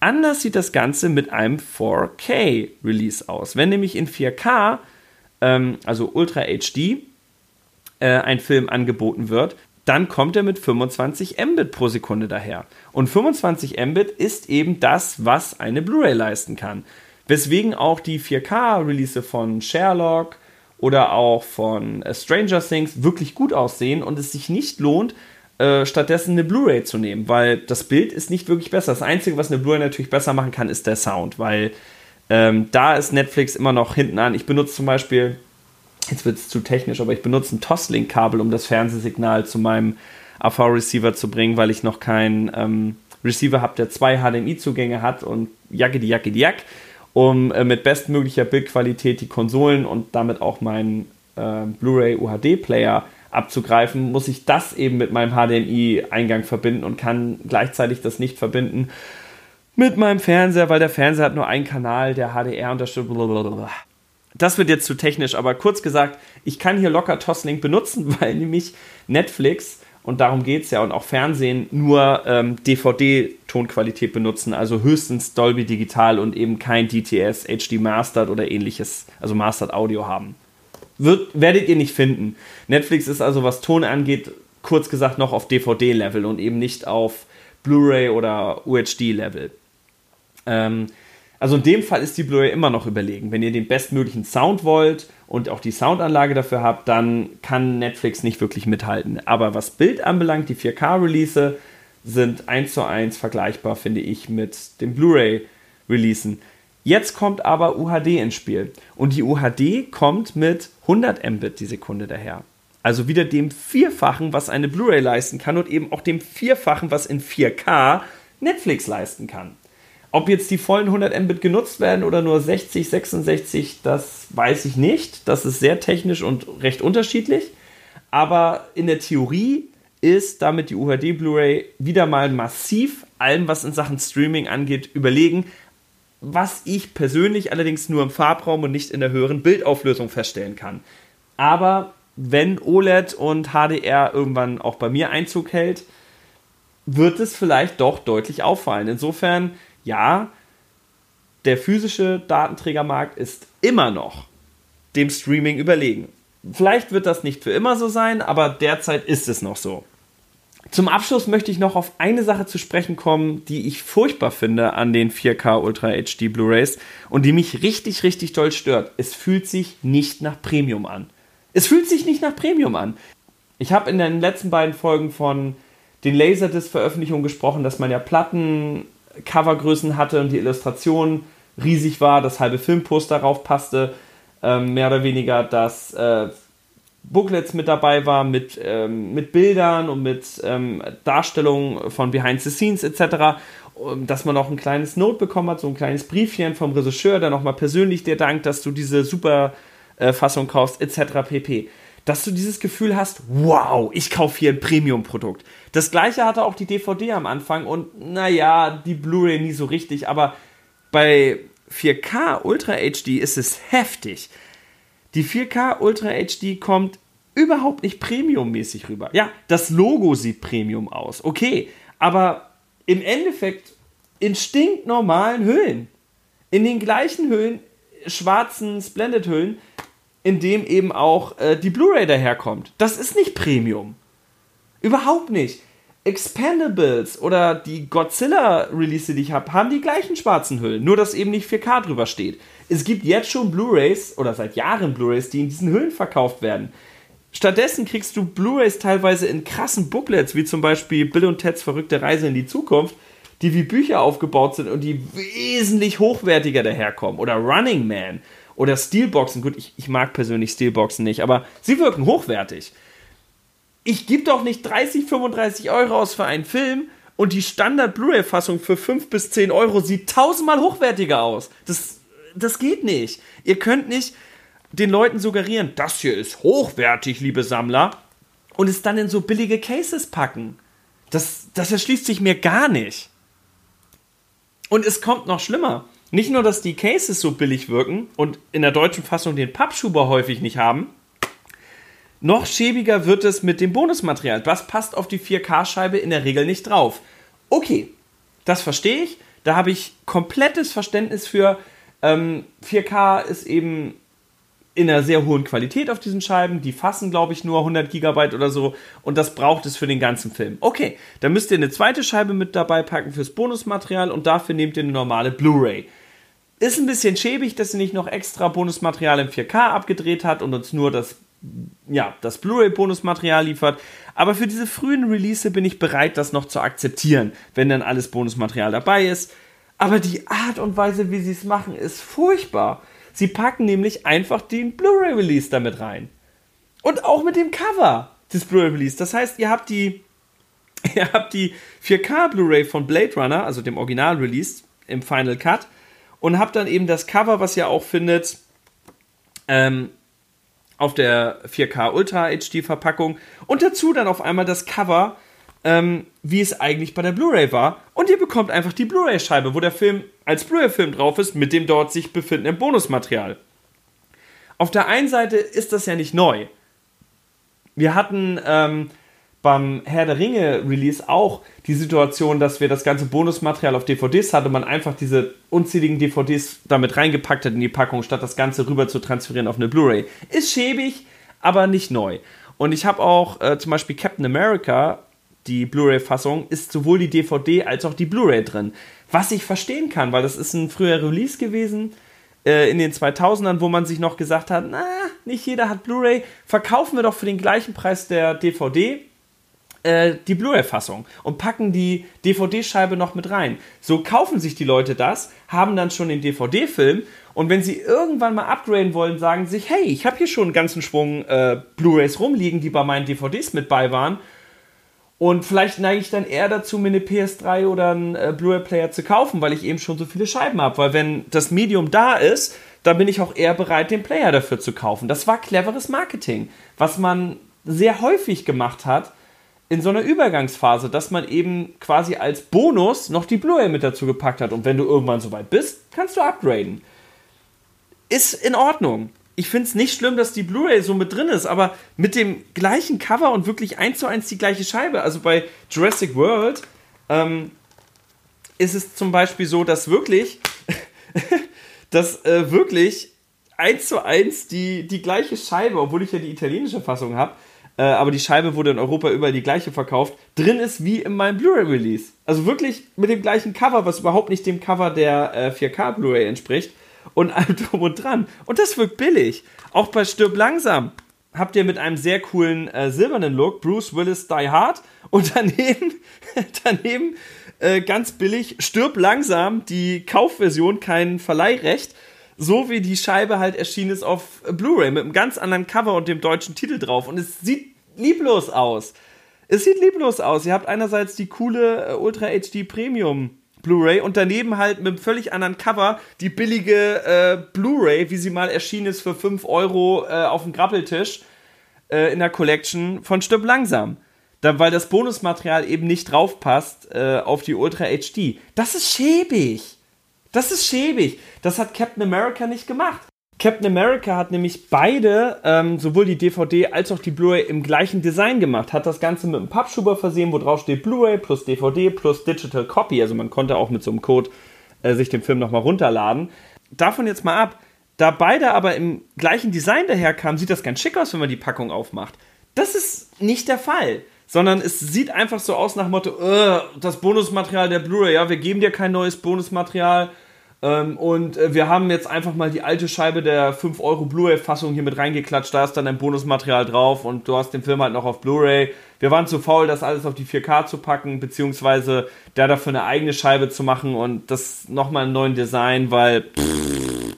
Anders sieht das Ganze mit einem 4K-Release aus. Wenn nämlich in 4K, ähm, also Ultra HD, äh, ein Film angeboten wird, dann kommt er mit 25 Mbit pro Sekunde daher. Und 25 Mbit ist eben das, was eine Blu-ray leisten kann. Weswegen auch die 4K-Release von Sherlock oder auch von äh, Stranger Things wirklich gut aussehen und es sich nicht lohnt, äh, stattdessen eine Blu-ray zu nehmen, weil das Bild ist nicht wirklich besser. Das Einzige, was eine Blu-ray natürlich besser machen kann, ist der Sound, weil ähm, da ist Netflix immer noch hinten an. Ich benutze zum Beispiel jetzt wird es zu technisch, aber ich benutze ein Toslink-Kabel, um das Fernsehsignal zu meinem AV-Receiver zu bringen, weil ich noch keinen ähm, Receiver habe, der zwei HDMI-Zugänge hat und jackidi jackidi jack, um äh, mit bestmöglicher Bildqualität die Konsolen und damit auch meinen äh, Blu-ray UHD-Player abzugreifen, muss ich das eben mit meinem HDMI-Eingang verbinden und kann gleichzeitig das nicht verbinden mit meinem Fernseher, weil der Fernseher hat nur einen Kanal, der HDR unterstützt. Blablabla das wird jetzt zu technisch, aber kurz gesagt, ich kann hier locker Toslink benutzen, [LAUGHS] weil nämlich Netflix, und darum geht es ja, und auch Fernsehen nur ähm, DVD-Tonqualität benutzen, also höchstens Dolby Digital und eben kein DTS, HD Mastered oder ähnliches, also Mastered Audio haben. Wird, werdet ihr nicht finden. Netflix ist also, was Ton angeht, kurz gesagt noch auf DVD-Level und eben nicht auf Blu-ray oder UHD-Level. Ähm, also in dem Fall ist die Blu-ray immer noch überlegen. Wenn ihr den bestmöglichen Sound wollt und auch die Soundanlage dafür habt, dann kann Netflix nicht wirklich mithalten. Aber was Bild anbelangt, die 4K-Release sind eins zu eins vergleichbar, finde ich, mit den Blu-ray-Releasen. Jetzt kommt aber UHD ins Spiel. Und die UHD kommt mit 100 Mbit die Sekunde daher. Also wieder dem Vierfachen, was eine Blu-ray leisten kann und eben auch dem Vierfachen, was in 4K Netflix leisten kann. Ob jetzt die vollen 100 Mbit genutzt werden oder nur 60, 66, das weiß ich nicht. Das ist sehr technisch und recht unterschiedlich. Aber in der Theorie ist damit die UHD Blu-ray wieder mal massiv allem, was in Sachen Streaming angeht, überlegen. Was ich persönlich allerdings nur im Farbraum und nicht in der höheren Bildauflösung feststellen kann. Aber wenn OLED und HDR irgendwann auch bei mir Einzug hält, wird es vielleicht doch deutlich auffallen. Insofern ja, der physische Datenträgermarkt ist immer noch dem Streaming überlegen. Vielleicht wird das nicht für immer so sein, aber derzeit ist es noch so. Zum Abschluss möchte ich noch auf eine Sache zu sprechen kommen, die ich furchtbar finde an den 4K Ultra HD Blu-rays und die mich richtig, richtig doll stört. Es fühlt sich nicht nach Premium an. Es fühlt sich nicht nach Premium an. Ich habe in den letzten beiden Folgen von den Laserdisc-Veröffentlichungen gesprochen, dass man ja Platten Covergrößen hatte und die Illustration riesig war, das halbe Filmpost darauf passte, ähm, mehr oder weniger, dass äh, Booklets mit dabei war, mit, ähm, mit Bildern und mit ähm, Darstellungen von Behind the Scenes etc., dass man auch ein kleines Note bekommen hat, so ein kleines Briefchen vom Regisseur, der nochmal persönlich dir dankt, dass du diese super äh, Fassung kaufst, etc. pp dass du dieses Gefühl hast, wow, ich kaufe hier ein Premium-Produkt. Das gleiche hatte auch die DVD am Anfang und naja, die Blu-ray nie so richtig, aber bei 4K Ultra HD ist es heftig. Die 4K Ultra HD kommt überhaupt nicht Premium-mäßig rüber. Ja, das Logo sieht Premium aus, okay, aber im Endeffekt in stinknormalen Hüllen. In den gleichen Hüllen, schwarzen Splendid-Hüllen, in dem eben auch äh, die Blu-ray daherkommt. Das ist nicht Premium. Überhaupt nicht. Expendables oder die Godzilla-Release, die ich habe, haben die gleichen schwarzen Hüllen, nur dass eben nicht 4K drüber steht. Es gibt jetzt schon Blu-rays oder seit Jahren Blu-rays, die in diesen Hüllen verkauft werden. Stattdessen kriegst du Blu-rays teilweise in krassen Booklets, wie zum Beispiel Bill und Teds verrückte Reise in die Zukunft, die wie Bücher aufgebaut sind und die wesentlich hochwertiger daherkommen. Oder Running Man oder Steelboxen. Gut, ich, ich mag persönlich Steelboxen nicht, aber sie wirken hochwertig. Ich gebe doch nicht 30, 35 Euro aus für einen Film und die Standard-Blu-ray-Fassung für 5 bis 10 Euro sieht tausendmal hochwertiger aus. Das, das geht nicht. Ihr könnt nicht den Leuten suggerieren, das hier ist hochwertig, liebe Sammler, und es dann in so billige Cases packen. Das, das erschließt sich mir gar nicht. Und es kommt noch schlimmer. Nicht nur, dass die Cases so billig wirken und in der deutschen Fassung den Pappschuber häufig nicht haben. Noch schäbiger wird es mit dem Bonusmaterial. Das passt auf die 4K-Scheibe in der Regel nicht drauf. Okay, das verstehe ich. Da habe ich komplettes Verständnis für. Ähm, 4K ist eben in einer sehr hohen Qualität auf diesen Scheiben. Die fassen, glaube ich, nur 100 Gigabyte oder so. Und das braucht es für den ganzen Film. Okay, dann müsst ihr eine zweite Scheibe mit dabei packen fürs Bonusmaterial und dafür nehmt ihr eine normale Blu-ray. Ist ein bisschen schäbig, dass sie nicht noch extra Bonusmaterial in 4K abgedreht hat und uns nur das, ja, das Blu-ray-Bonusmaterial liefert. Aber für diese frühen Release bin ich bereit, das noch zu akzeptieren, wenn dann alles Bonusmaterial dabei ist. Aber die Art und Weise, wie sie es machen, ist furchtbar. Sie packen nämlich einfach den Blu-ray-Release damit rein. Und auch mit dem Cover des Blu-ray-Release. Das heißt, ihr habt die, [LAUGHS] ihr habt die 4K Blu-ray von Blade Runner, also dem Original-Release im Final Cut, und habt dann eben das Cover, was ihr auch findet, ähm, auf der 4K Ultra HD Verpackung und dazu dann auf einmal das Cover ähm, wie es eigentlich bei der Blu-ray war. Und ihr bekommt einfach die Blu-ray-Scheibe, wo der Film als Blu-ray-Film drauf ist, mit dem dort sich befindenden Bonusmaterial. Auf der einen Seite ist das ja nicht neu. Wir hatten ähm, beim Herr der Ringe Release auch die Situation, dass wir das ganze Bonusmaterial auf DVDs hatten und man einfach diese unzähligen DVDs damit reingepackt hat in die Packung, statt das Ganze rüber zu transferieren auf eine Blu-ray. Ist schäbig, aber nicht neu. Und ich habe auch äh, zum Beispiel Captain America die Blu-ray-Fassung, ist sowohl die DVD als auch die Blu-ray drin. Was ich verstehen kann, weil das ist ein früher Release gewesen äh, in den 2000ern, wo man sich noch gesagt hat, na, nicht jeder hat Blu-ray, verkaufen wir doch für den gleichen Preis der DVD äh, die Blu-ray-Fassung und packen die DVD-Scheibe noch mit rein. So kaufen sich die Leute das, haben dann schon den DVD-Film und wenn sie irgendwann mal upgraden wollen, sagen sich, hey, ich habe hier schon einen ganzen Schwung äh, Blu-rays rumliegen, die bei meinen DVDs mit bei waren und vielleicht neige ich dann eher dazu, mir eine PS3 oder einen äh, Blu-ray-Player zu kaufen, weil ich eben schon so viele Scheiben habe. Weil wenn das Medium da ist, dann bin ich auch eher bereit, den Player dafür zu kaufen. Das war cleveres Marketing, was man sehr häufig gemacht hat in so einer Übergangsphase, dass man eben quasi als Bonus noch die Blu-ray mit dazu gepackt hat. Und wenn du irgendwann soweit bist, kannst du upgraden. Ist in Ordnung ich finde es nicht schlimm, dass die Blu-ray so mit drin ist, aber mit dem gleichen Cover und wirklich eins zu eins die gleiche Scheibe. Also bei Jurassic World ähm, ist es zum Beispiel so, dass wirklich, [LAUGHS] dass äh, wirklich eins zu eins die, die gleiche Scheibe, obwohl ich ja die italienische Fassung habe, äh, aber die Scheibe wurde in Europa überall die gleiche verkauft, drin ist wie in meinem Blu-ray-Release. Also wirklich mit dem gleichen Cover, was überhaupt nicht dem Cover der äh, 4K Blu-ray entspricht und [LAUGHS] allem drum und dran. Und das wirkt billig. Auch bei Stirb langsam habt ihr mit einem sehr coolen äh, silbernen Look Bruce Willis Die Hard und daneben, [LAUGHS] daneben äh, ganz billig Stirb langsam die Kaufversion, kein Verleihrecht. So wie die Scheibe halt erschienen ist auf Blu-ray mit einem ganz anderen Cover und dem deutschen Titel drauf. Und es sieht lieblos aus. Es sieht lieblos aus. Ihr habt einerseits die coole äh, Ultra HD Premium Blu-ray und daneben halt mit einem völlig anderen Cover die billige äh, Blu-ray, wie sie mal erschienen ist für 5 Euro äh, auf dem Grappeltisch äh, in der Collection von Stück Langsam. Da, weil das Bonusmaterial eben nicht draufpasst äh, auf die Ultra HD. Das ist schäbig. Das ist schäbig. Das hat Captain America nicht gemacht. Captain America hat nämlich beide, ähm, sowohl die DVD als auch die Blu-ray im gleichen Design gemacht. Hat das Ganze mit einem Pappschuber versehen, wo drauf steht Blu-ray plus DVD plus Digital Copy. Also man konnte auch mit so einem Code äh, sich den Film nochmal runterladen. Davon jetzt mal ab. Da beide aber im gleichen Design daherkamen, sieht das ganz schick aus, wenn man die Packung aufmacht. Das ist nicht der Fall. Sondern es sieht einfach so aus nach Motto, das Bonusmaterial der Blu-ray, ja, wir geben dir kein neues Bonusmaterial, und äh, wir haben jetzt einfach mal die alte Scheibe der 5 Euro Blu-ray-Fassung hier mit reingeklatscht. Da ist dann ein Bonusmaterial drauf und du hast den Film halt noch auf Blu-ray. Wir waren zu faul, das alles auf die 4K zu packen, beziehungsweise der dafür eine eigene Scheibe zu machen und das nochmal einen neuen Design, weil. Pff,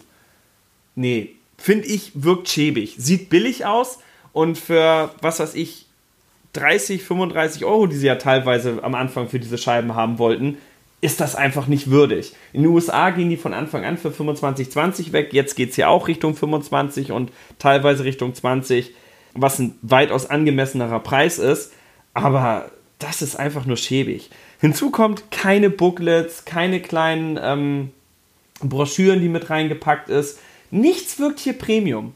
nee, finde ich, wirkt schäbig. Sieht billig aus und für, was weiß ich, 30, 35 Euro, die sie ja teilweise am Anfang für diese Scheiben haben wollten, ist das einfach nicht würdig. In den USA gehen die von Anfang an für 25, 20 weg. Jetzt geht es ja auch Richtung 25 und teilweise Richtung 20, was ein weitaus angemessenerer Preis ist. Aber das ist einfach nur schäbig. Hinzu kommt keine Booklets, keine kleinen ähm, Broschüren, die mit reingepackt ist. Nichts wirkt hier Premium.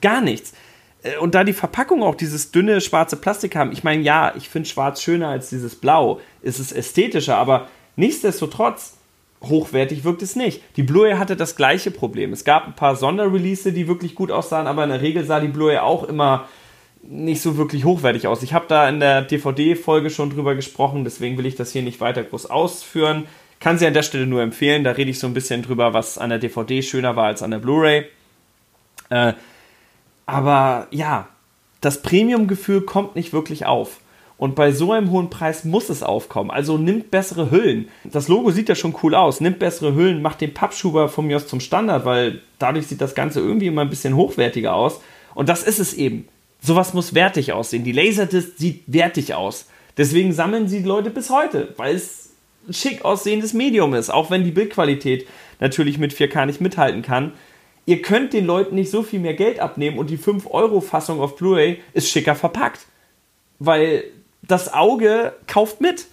Gar nichts. Äh, und da die Verpackung auch dieses dünne schwarze Plastik haben, ich meine, ja, ich finde schwarz schöner als dieses Blau, ist es ästhetischer, aber nichtsdestotrotz, hochwertig wirkt es nicht. Die Blu-ray hatte das gleiche Problem. Es gab ein paar Sonderrelease, die wirklich gut aussahen, aber in der Regel sah die Blu-ray auch immer nicht so wirklich hochwertig aus. Ich habe da in der DVD-Folge schon drüber gesprochen, deswegen will ich das hier nicht weiter groß ausführen. Kann sie an der Stelle nur empfehlen. Da rede ich so ein bisschen drüber, was an der DVD schöner war als an der Blu-ray. Äh, aber ja, das Premium-Gefühl kommt nicht wirklich auf. Und bei so einem hohen Preis muss es aufkommen. Also nimmt bessere Hüllen. Das Logo sieht ja schon cool aus. Nimmt bessere Hüllen, macht den Pappschuber von mir aus zum Standard, weil dadurch sieht das Ganze irgendwie immer ein bisschen hochwertiger aus. Und das ist es eben. Sowas muss wertig aussehen. Die Laserdisc sieht wertig aus. Deswegen sammeln sie die Leute bis heute, weil es ein schick aussehendes Medium ist, auch wenn die Bildqualität natürlich mit 4K nicht mithalten kann. Ihr könnt den Leuten nicht so viel mehr Geld abnehmen und die 5-Euro-Fassung auf Blu-ray ist schicker verpackt. Weil das Auge kauft mit.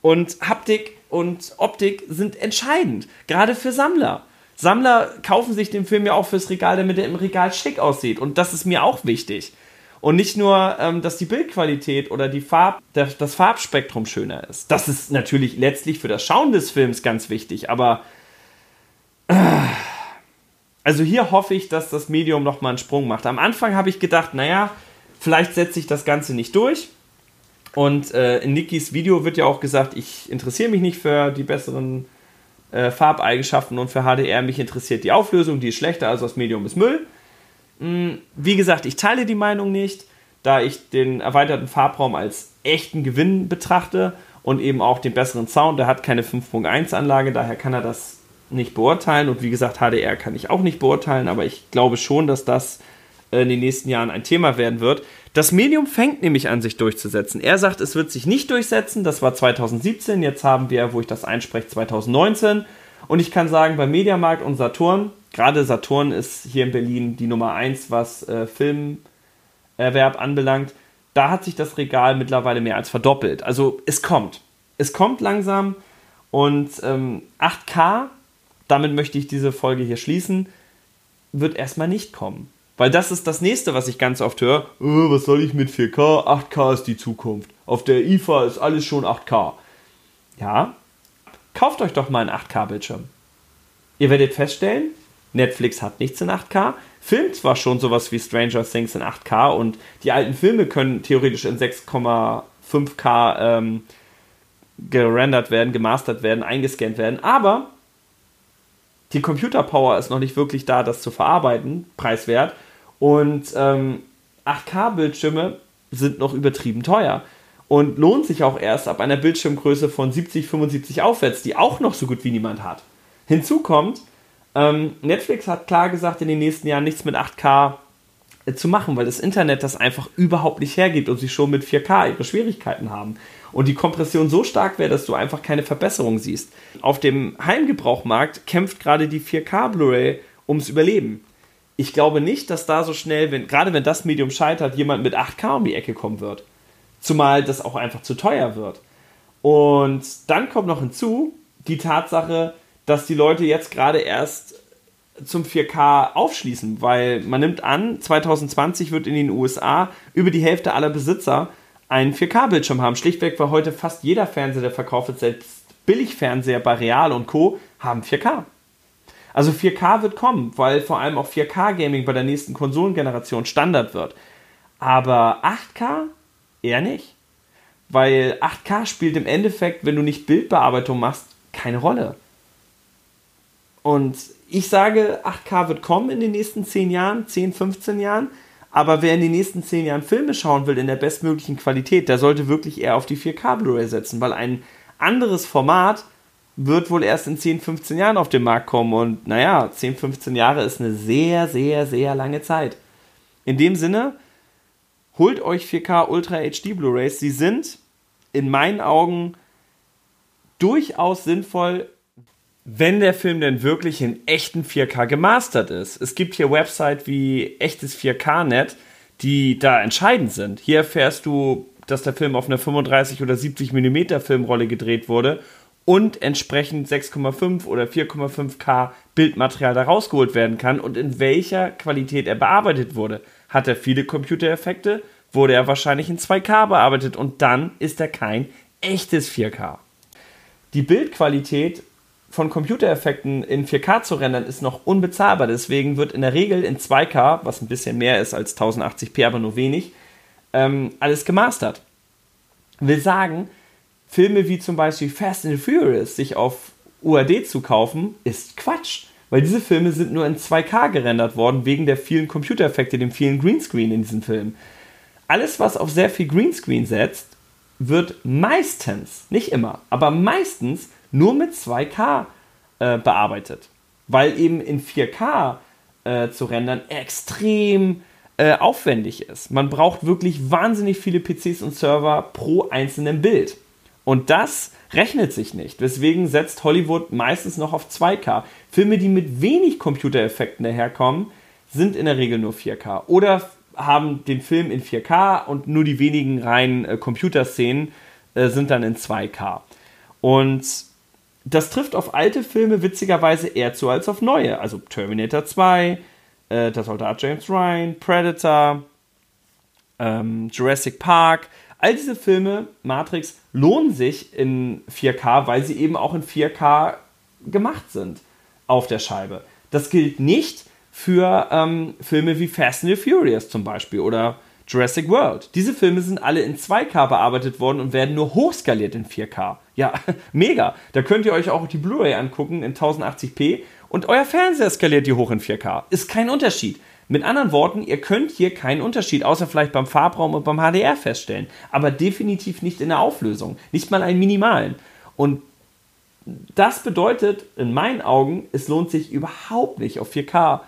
Und Haptik und Optik sind entscheidend, gerade für Sammler. Sammler kaufen sich den Film ja auch fürs Regal, damit er im Regal schick aussieht. Und das ist mir auch wichtig. Und nicht nur, ähm, dass die Bildqualität oder die Farb, das Farbspektrum schöner ist. Das ist natürlich letztlich für das Schauen des Films ganz wichtig, aber äh, also hier hoffe ich, dass das Medium nochmal einen Sprung macht. Am Anfang habe ich gedacht, naja, vielleicht setze ich das Ganze nicht durch. Und äh, in Nikis Video wird ja auch gesagt, ich interessiere mich nicht für die besseren äh, Farbeigenschaften und für HDR. Mich interessiert die Auflösung, die ist schlechter, also das Medium ist Müll. Hm, wie gesagt, ich teile die Meinung nicht, da ich den erweiterten Farbraum als echten Gewinn betrachte und eben auch den besseren Sound. Der hat keine 5.1 Anlage, daher kann er das nicht beurteilen. Und wie gesagt, HDR kann ich auch nicht beurteilen, aber ich glaube schon, dass das in den nächsten Jahren ein Thema werden wird. Das Medium fängt nämlich an, sich durchzusetzen. Er sagt, es wird sich nicht durchsetzen. Das war 2017. Jetzt haben wir, wo ich das einspreche, 2019. Und ich kann sagen, bei Mediamarkt und Saturn gerade Saturn ist hier in Berlin die Nummer 1, was äh, Filmerwerb anbelangt. Da hat sich das Regal mittlerweile mehr als verdoppelt. Also es kommt. Es kommt langsam und ähm, 8K, damit möchte ich diese Folge hier schließen, wird erstmal nicht kommen. Weil das ist das nächste, was ich ganz oft höre. Oh, was soll ich mit 4K? 8K ist die Zukunft. Auf der IFA ist alles schon 8K. Ja, kauft euch doch mal einen 8K-Bildschirm. Ihr werdet feststellen, Netflix hat nichts in 8K, filmt zwar schon sowas wie Stranger Things in 8K und die alten Filme können theoretisch in 6,5K ähm, gerendert werden, gemastert werden, eingescannt werden, aber die Computerpower ist noch nicht wirklich da, das zu verarbeiten, preiswert. Und ähm, 8K-Bildschirme sind noch übertrieben teuer und lohnt sich auch erst ab einer Bildschirmgröße von 70, 75 aufwärts, die auch noch so gut wie niemand hat. Hinzu kommt, ähm, Netflix hat klar gesagt, in den nächsten Jahren nichts mit 8K äh, zu machen, weil das Internet das einfach überhaupt nicht hergibt und sie schon mit 4K ihre Schwierigkeiten haben. Und die Kompression so stark wäre, dass du einfach keine Verbesserung siehst. Auf dem Heimgebrauchmarkt kämpft gerade die 4K Blu-ray ums Überleben. Ich glaube nicht, dass da so schnell, wenn, gerade wenn das Medium scheitert, jemand mit 8K um die Ecke kommen wird. Zumal das auch einfach zu teuer wird. Und dann kommt noch hinzu die Tatsache, dass die Leute jetzt gerade erst zum 4K aufschließen, weil man nimmt an, 2020 wird in den USA über die Hälfte aller Besitzer einen 4K-Bildschirm haben. Schlichtweg, weil heute fast jeder Fernseher, der verkauft wird, selbst Billigfernseher bei Real und Co. haben 4K. Also 4K wird kommen, weil vor allem auch 4K-Gaming bei der nächsten Konsolengeneration Standard wird. Aber 8K eher nicht. Weil 8K spielt im Endeffekt, wenn du nicht Bildbearbeitung machst, keine Rolle. Und ich sage, 8K wird kommen in den nächsten 10 Jahren, 10, 15 Jahren. Aber wer in den nächsten 10 Jahren Filme schauen will in der bestmöglichen Qualität, der sollte wirklich eher auf die 4K Blu-ray setzen, weil ein anderes Format wird wohl erst in 10, 15 Jahren auf den Markt kommen. Und naja, 10, 15 Jahre ist eine sehr, sehr, sehr lange Zeit. In dem Sinne, holt euch 4K Ultra HD Blu-rays. Sie sind in meinen Augen durchaus sinnvoll wenn der Film denn wirklich in echten 4K gemastert ist. Es gibt hier Websites wie echtes 4K-Net, die da entscheidend sind. Hier erfährst du, dass der Film auf einer 35 oder 70 mm Filmrolle gedreht wurde und entsprechend 6,5 oder 4,5K Bildmaterial da rausgeholt werden kann und in welcher Qualität er bearbeitet wurde. hat er viele Computereffekte, wurde er wahrscheinlich in 2K bearbeitet und dann ist er kein echtes 4K. Die Bildqualität von Computereffekten in 4K zu rendern ist noch unbezahlbar. Deswegen wird in der Regel in 2K, was ein bisschen mehr ist als 1080p, aber nur wenig, ähm, alles gemastert. Will sagen, Filme wie zum Beispiel Fast and Furious sich auf UAD zu kaufen, ist Quatsch. Weil diese Filme sind nur in 2K gerendert worden, wegen der vielen Computereffekte, dem vielen Greenscreen in diesen Filmen. Alles, was auf sehr viel Greenscreen setzt, wird meistens, nicht immer, aber meistens nur mit 2K äh, bearbeitet. Weil eben in 4K äh, zu rendern extrem äh, aufwendig ist. Man braucht wirklich wahnsinnig viele PCs und Server pro einzelnen Bild. Und das rechnet sich nicht. Deswegen setzt Hollywood meistens noch auf 2K. Filme, die mit wenig Computereffekten daherkommen, sind in der Regel nur 4K. Oder haben den Film in 4K und nur die wenigen reinen äh, Computerszenen äh, sind dann in 2K. Und das trifft auf alte Filme witzigerweise eher zu als auf neue. Also Terminator 2, äh, Der Soldat James Ryan, Predator, ähm, Jurassic Park. All diese Filme, Matrix, lohnen sich in 4K, weil sie eben auch in 4K gemacht sind auf der Scheibe. Das gilt nicht für ähm, Filme wie Fast and the Furious zum Beispiel oder Jurassic World. Diese Filme sind alle in 2K bearbeitet worden und werden nur hochskaliert in 4K. Ja, [LAUGHS] mega. Da könnt ihr euch auch die Blu-ray angucken in 1080p und euer Fernseher skaliert die hoch in 4K. Ist kein Unterschied. Mit anderen Worten, ihr könnt hier keinen Unterschied, außer vielleicht beim Farbraum und beim HDR feststellen, aber definitiv nicht in der Auflösung, nicht mal einen minimalen. Und das bedeutet in meinen Augen, es lohnt sich überhaupt nicht auf 4K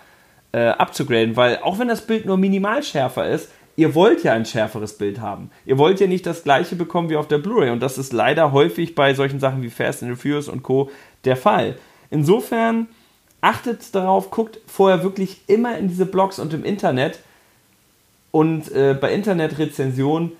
äh, abzugraden, weil auch wenn das Bild nur minimal schärfer ist, ihr wollt ja ein schärferes Bild haben. Ihr wollt ja nicht das gleiche bekommen wie auf der Blu-ray und das ist leider häufig bei solchen Sachen wie Fast and the Furious und Co. der Fall. Insofern achtet darauf, guckt vorher wirklich immer in diese Blogs und im Internet und äh, bei Internetrezensionen,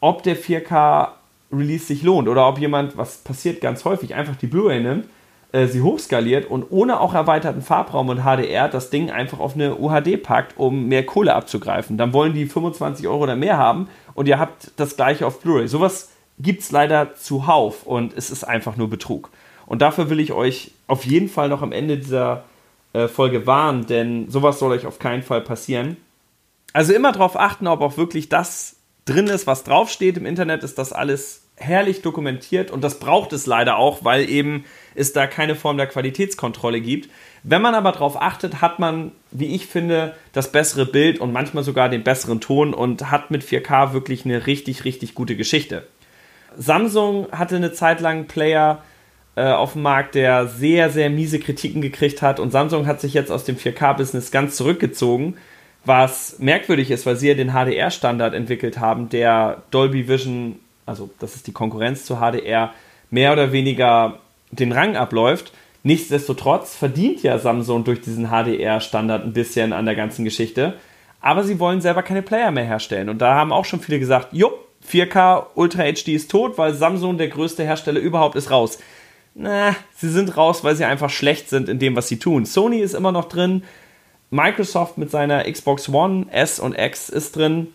ob der 4K Release sich lohnt oder ob jemand, was passiert ganz häufig, einfach die Blu-ray nimmt äh, sie hochskaliert und ohne auch erweiterten Farbraum und HDR das Ding einfach auf eine UHD packt, um mehr Kohle abzugreifen. Dann wollen die 25 Euro oder mehr haben und ihr habt das gleiche auf Blu-ray. Sowas gibt es leider zuhauf und es ist einfach nur Betrug. Und dafür will ich euch auf jeden Fall noch am Ende dieser äh, Folge warnen, denn sowas soll euch auf keinen Fall passieren. Also immer darauf achten, ob auch wirklich das drin ist, was draufsteht. Im Internet ist das alles herrlich dokumentiert und das braucht es leider auch, weil eben es da keine Form der Qualitätskontrolle gibt. Wenn man aber darauf achtet, hat man, wie ich finde, das bessere Bild und manchmal sogar den besseren Ton und hat mit 4K wirklich eine richtig, richtig gute Geschichte. Samsung hatte eine Zeit lang einen Player auf dem Markt, der sehr, sehr miese Kritiken gekriegt hat und Samsung hat sich jetzt aus dem 4K-Business ganz zurückgezogen, was merkwürdig ist, weil sie ja den HDR-Standard entwickelt haben, der Dolby Vision also das ist die Konkurrenz zu HDR, mehr oder weniger den Rang abläuft. Nichtsdestotrotz verdient ja Samsung durch diesen HDR-Standard ein bisschen an der ganzen Geschichte. Aber sie wollen selber keine Player mehr herstellen. Und da haben auch schon viele gesagt, jo, 4K Ultra HD ist tot, weil Samsung der größte Hersteller überhaupt ist raus. Na, sie sind raus, weil sie einfach schlecht sind in dem, was sie tun. Sony ist immer noch drin. Microsoft mit seiner Xbox One S und X ist drin.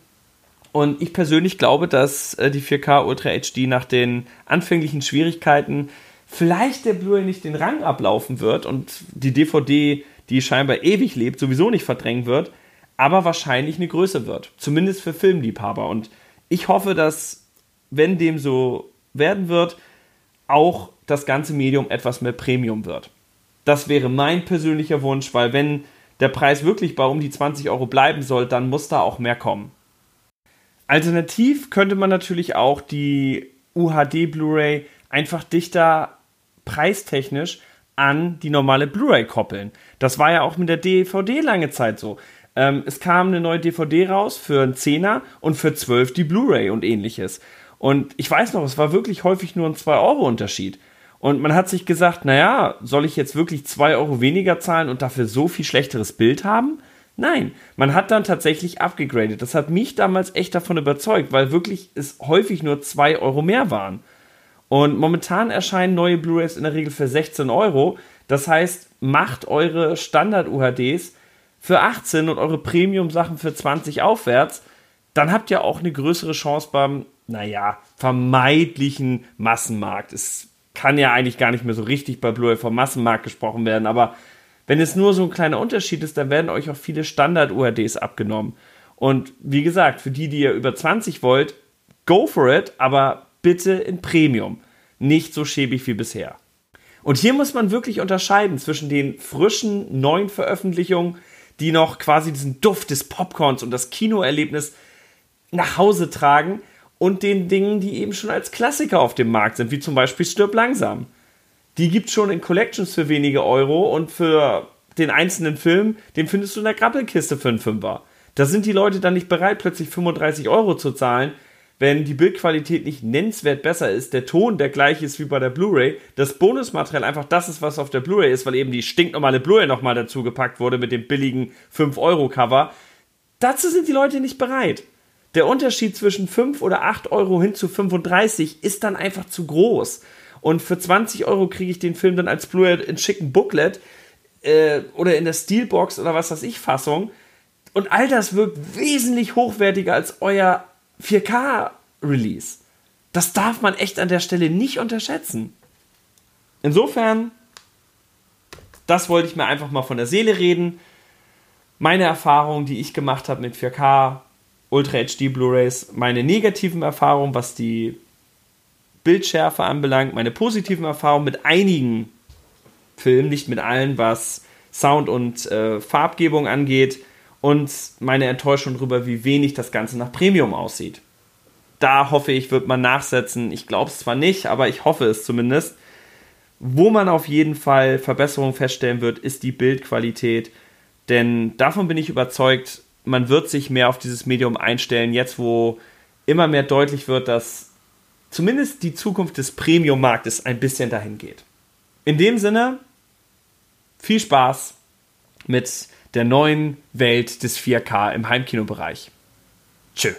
Und ich persönlich glaube, dass äh, die 4K Ultra HD nach den anfänglichen Schwierigkeiten vielleicht der Blu-ray nicht den Rang ablaufen wird und die DVD, die scheinbar ewig lebt, sowieso nicht verdrängen wird, aber wahrscheinlich eine Größe wird. Zumindest für Filmliebhaber. Und ich hoffe, dass, wenn dem so werden wird, auch das ganze Medium etwas mehr Premium wird. Das wäre mein persönlicher Wunsch, weil wenn der Preis wirklich bei um die 20 Euro bleiben soll, dann muss da auch mehr kommen. Alternativ könnte man natürlich auch die UHD Blu-ray einfach dichter preistechnisch an die normale Blu-ray koppeln. Das war ja auch mit der DVD lange Zeit so. Ähm, es kam eine neue DVD raus für einen Zehner und für 12 die Blu-ray und ähnliches. Und ich weiß noch, es war wirklich häufig nur ein 2-Euro-Unterschied. Und man hat sich gesagt, naja, soll ich jetzt wirklich 2 Euro weniger zahlen und dafür so viel schlechteres Bild haben? Nein, man hat dann tatsächlich abgegradet. Das hat mich damals echt davon überzeugt, weil wirklich es häufig nur 2 Euro mehr waren. Und momentan erscheinen neue Blu-rays in der Regel für 16 Euro. Das heißt, macht eure Standard-UHDs für 18 und eure Premium-Sachen für 20 aufwärts, dann habt ihr auch eine größere Chance beim, naja, vermeidlichen Massenmarkt. Es kann ja eigentlich gar nicht mehr so richtig bei Blu-ray vom Massenmarkt gesprochen werden, aber wenn es nur so ein kleiner Unterschied ist, dann werden euch auch viele Standard-UHDs abgenommen. Und wie gesagt, für die, die ihr über 20 wollt, go for it, aber bitte in Premium. Nicht so schäbig wie bisher. Und hier muss man wirklich unterscheiden zwischen den frischen, neuen Veröffentlichungen, die noch quasi diesen Duft des Popcorns und das Kinoerlebnis nach Hause tragen und den Dingen, die eben schon als Klassiker auf dem Markt sind, wie zum Beispiel Stirb langsam. Die gibt schon in Collections für wenige Euro und für den einzelnen Film, den findest du in der Grappelkiste für einen Fünfer. Da sind die Leute dann nicht bereit, plötzlich 35 Euro zu zahlen, wenn die Bildqualität nicht nennenswert besser ist, der Ton der gleiche ist wie bei der Blu-ray, das Bonusmaterial einfach das ist, was auf der Blu-ray ist, weil eben die stinknormale Blu-ray nochmal dazu gepackt wurde mit dem billigen 5-Euro-Cover. Dazu sind die Leute nicht bereit. Der Unterschied zwischen 5 oder 8 Euro hin zu 35 ist dann einfach zu groß. Und für 20 Euro kriege ich den Film dann als Blu-ray in schicken Booklet äh, oder in der Steelbox oder was weiß ich Fassung. Und all das wirkt wesentlich hochwertiger als euer 4K-Release. Das darf man echt an der Stelle nicht unterschätzen. Insofern, das wollte ich mir einfach mal von der Seele reden. Meine Erfahrungen, die ich gemacht habe mit 4K, Ultra HD Blu-rays, meine negativen Erfahrungen, was die Bildschärfe anbelangt, meine positiven Erfahrungen mit einigen Filmen, nicht mit allen, was Sound und äh, Farbgebung angeht und meine Enttäuschung darüber, wie wenig das Ganze nach Premium aussieht. Da hoffe ich, wird man nachsetzen. Ich glaube es zwar nicht, aber ich hoffe es zumindest. Wo man auf jeden Fall Verbesserungen feststellen wird, ist die Bildqualität. Denn davon bin ich überzeugt, man wird sich mehr auf dieses Medium einstellen, jetzt wo immer mehr deutlich wird, dass zumindest die Zukunft des Premium-Marktes ein bisschen dahin geht. In dem Sinne, viel Spaß mit der neuen Welt des 4K im Heimkinobereich. Tschö.